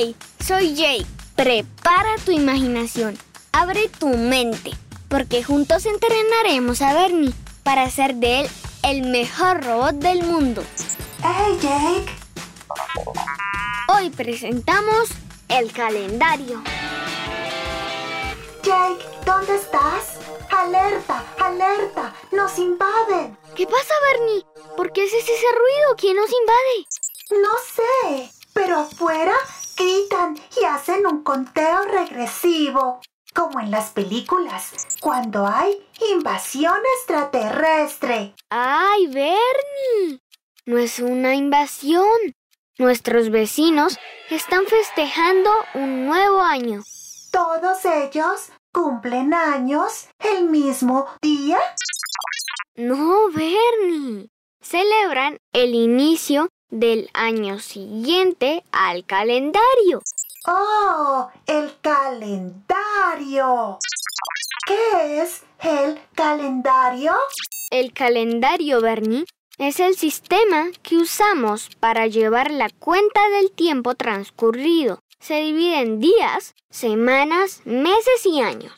Hey, soy Jake. Prepara tu imaginación. Abre tu mente. Porque juntos entrenaremos a Bernie para hacer de él el mejor robot del mundo. ¡Hey, Jake! Hoy presentamos el calendario. Jake, ¿dónde estás? ¡Alerta! ¡Alerta! ¡Nos invaden! ¿Qué pasa, Bernie? ¿Por qué haces ese ruido? ¿Quién nos invade? No sé, pero afuera gritan y hacen un conteo regresivo, como en las películas, cuando hay invasión extraterrestre. ¡Ay, Bernie! No es una invasión. Nuestros vecinos están festejando un nuevo año. ¿Todos ellos cumplen años el mismo día? No, Bernie. Celebran el inicio del año siguiente al calendario. ¡Oh! El calendario. ¿Qué es el calendario? El calendario, Bernie, es el sistema que usamos para llevar la cuenta del tiempo transcurrido. Se divide en días, semanas, meses y años.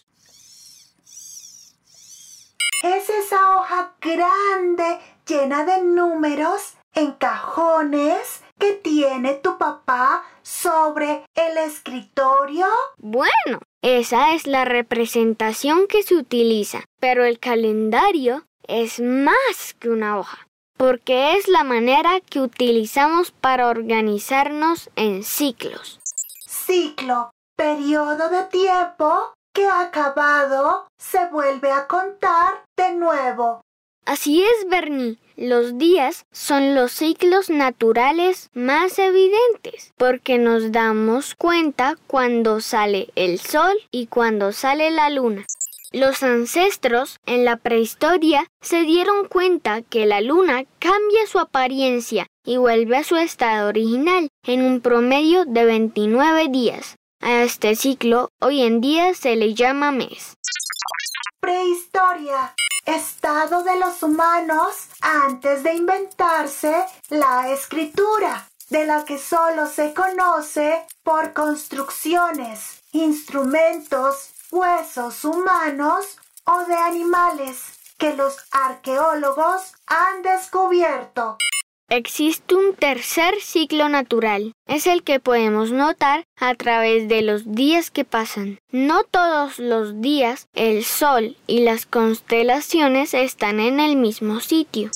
Es esa hoja grande llena de números en cajones que tiene tu papá sobre el escritorio? Bueno, esa es la representación que se utiliza, pero el calendario es más que una hoja, porque es la manera que utilizamos para organizarnos en ciclos. Ciclo, periodo de tiempo que acabado se vuelve a contar de nuevo. Así es, Bernie. Los días son los ciclos naturales más evidentes porque nos damos cuenta cuando sale el sol y cuando sale la luna. Los ancestros en la prehistoria se dieron cuenta que la luna cambia su apariencia y vuelve a su estado original en un promedio de 29 días. A este ciclo hoy en día se le llama mes. Prehistoria, estado de los humanos antes de inventarse la escritura, de la que solo se conoce por construcciones, instrumentos, huesos humanos o de animales que los arqueólogos han descubierto. Existe un tercer ciclo natural. Es el que podemos notar a través de los días que pasan. No todos los días el Sol y las constelaciones están en el mismo sitio.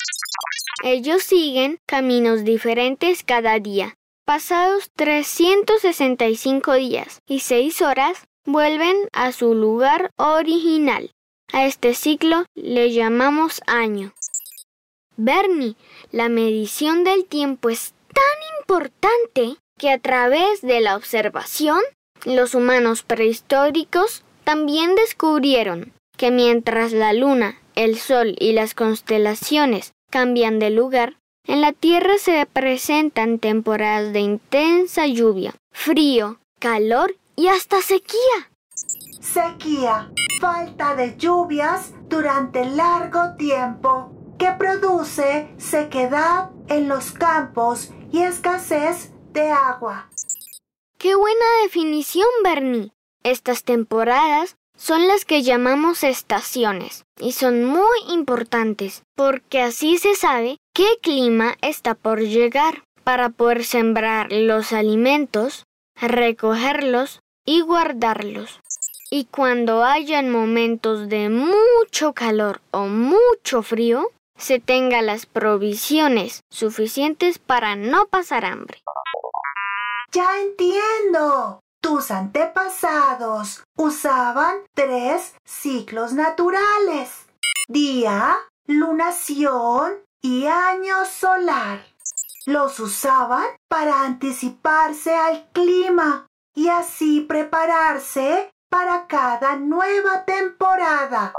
Ellos siguen caminos diferentes cada día. Pasados 365 días y 6 horas, vuelven a su lugar original. A este ciclo le llamamos año. Bernie, la medición del tiempo es tan importante que a través de la observación, los humanos prehistóricos también descubrieron que mientras la luna, el sol y las constelaciones cambian de lugar, en la Tierra se presentan temporadas de intensa lluvia, frío, calor y hasta sequía. Sequía, falta de lluvias durante largo tiempo que produce sequedad en los campos y escasez de agua. ¡Qué buena definición, Bernie! Estas temporadas son las que llamamos estaciones y son muy importantes porque así se sabe qué clima está por llegar para poder sembrar los alimentos, recogerlos y guardarlos. Y cuando hayan momentos de mucho calor o mucho frío, se tenga las provisiones suficientes para no pasar hambre. Ya entiendo. Tus antepasados usaban tres ciclos naturales. Día, lunación y año solar. Los usaban para anticiparse al clima y así prepararse para cada nueva temporada.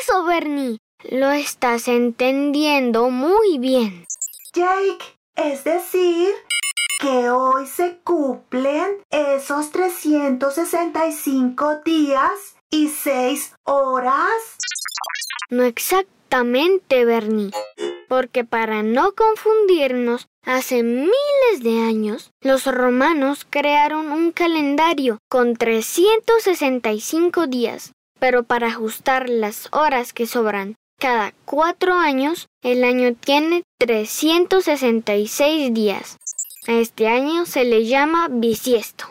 Eso, Bernie. Lo estás entendiendo muy bien. Jake, es decir, que hoy se cumplen esos 365 días y 6 horas. No exactamente, Bernie. porque para no confundirnos, hace miles de años los romanos crearon un calendario con 365 días, pero para ajustar las horas que sobran cada cuatro años, el año tiene 366 días. A este año se le llama bisiesto.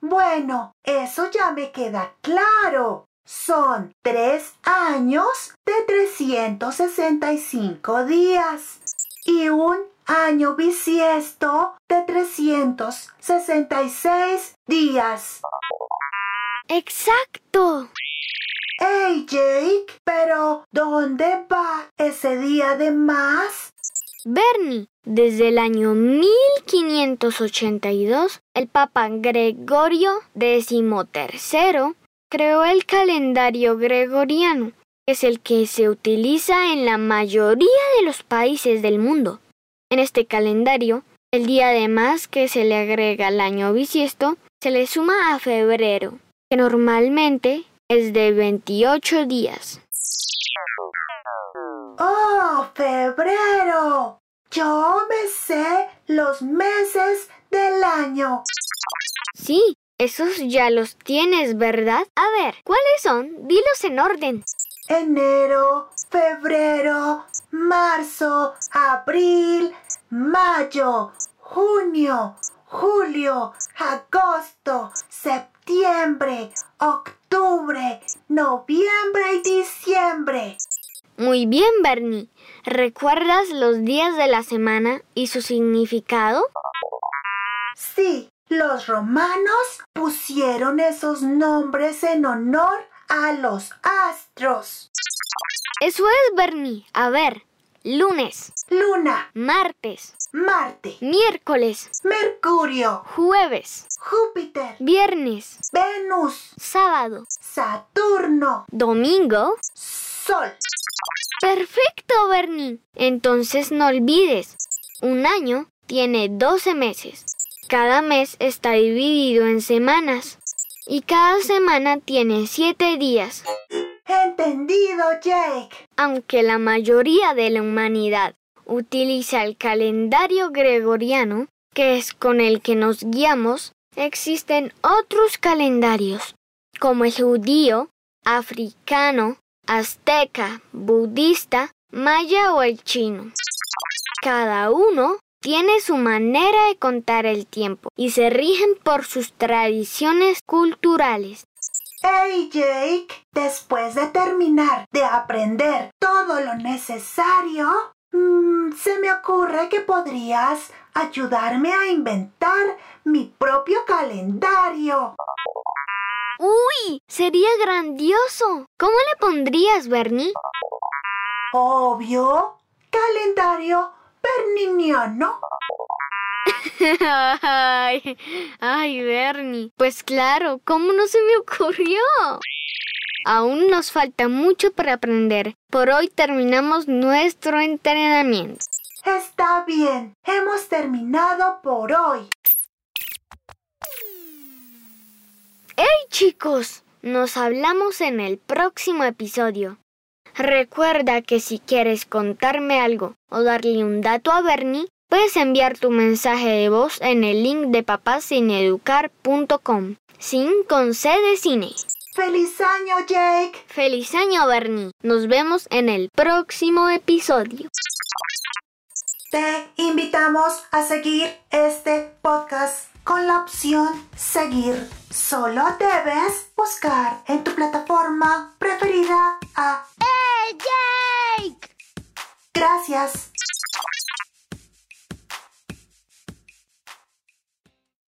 Bueno, eso ya me queda claro. Son tres años de 365 días y un año bisiesto de 366 días. ¡Exacto! ¡Hey Jake! Pero ¿dónde va ese día de más? Bernie, desde el año 1582, el Papa Gregorio XIII creó el calendario gregoriano, que es el que se utiliza en la mayoría de los países del mundo. En este calendario, el día de más que se le agrega al año bisiesto se le suma a febrero, que normalmente es de 28 días. ¡Oh, febrero! Yo me sé los meses del año. Sí, esos ya los tienes, ¿verdad? A ver, ¿cuáles son? Dilos en orden. Enero, febrero, marzo, abril, mayo, junio, julio, agosto, septiembre, octubre, noviembre y diciembre. Muy bien, Bernie. ¿Recuerdas los días de la semana y su significado? Sí, los romanos pusieron esos nombres en honor a los astros. Eso es, Bernie. A ver, lunes, Luna, martes, Marte, miércoles, Mercurio, jueves, Júpiter, viernes, Venus, sábado, Saturno, domingo. Sol. Perfecto, Bernie. Entonces no olvides, un año tiene 12 meses. Cada mes está dividido en semanas y cada semana tiene 7 días. Entendido, Jake. Aunque la mayoría de la humanidad utiliza el calendario gregoriano, que es con el que nos guiamos, existen otros calendarios, como el judío, africano, azteca, budista, maya o el chino. Cada uno tiene su manera de contar el tiempo y se rigen por sus tradiciones culturales. Hey Jake, después de terminar de aprender todo lo necesario, mm, se me ocurre que podrías ayudarme a inventar mi propio calendario. ¡Uy! Sería grandioso. ¿Cómo le pondrías, Bernie? Obvio, calendario berniniano. Ay, ay, Bernie. Pues claro, ¿cómo no se me ocurrió? Aún nos falta mucho para aprender. Por hoy terminamos nuestro entrenamiento. Está bien, hemos terminado por hoy. ¡Hey chicos! Nos hablamos en el próximo episodio. Recuerda que si quieres contarme algo o darle un dato a Bernie, puedes enviar tu mensaje de voz en el link de papacineeducar.com. Sin con C de cine. ¡Feliz año, Jake! ¡Feliz año, Bernie! Nos vemos en el próximo episodio. Te invitamos a seguir este podcast con la opción seguir. Solo debes buscar en tu plataforma preferida a ¡Hey, Jake! Gracias.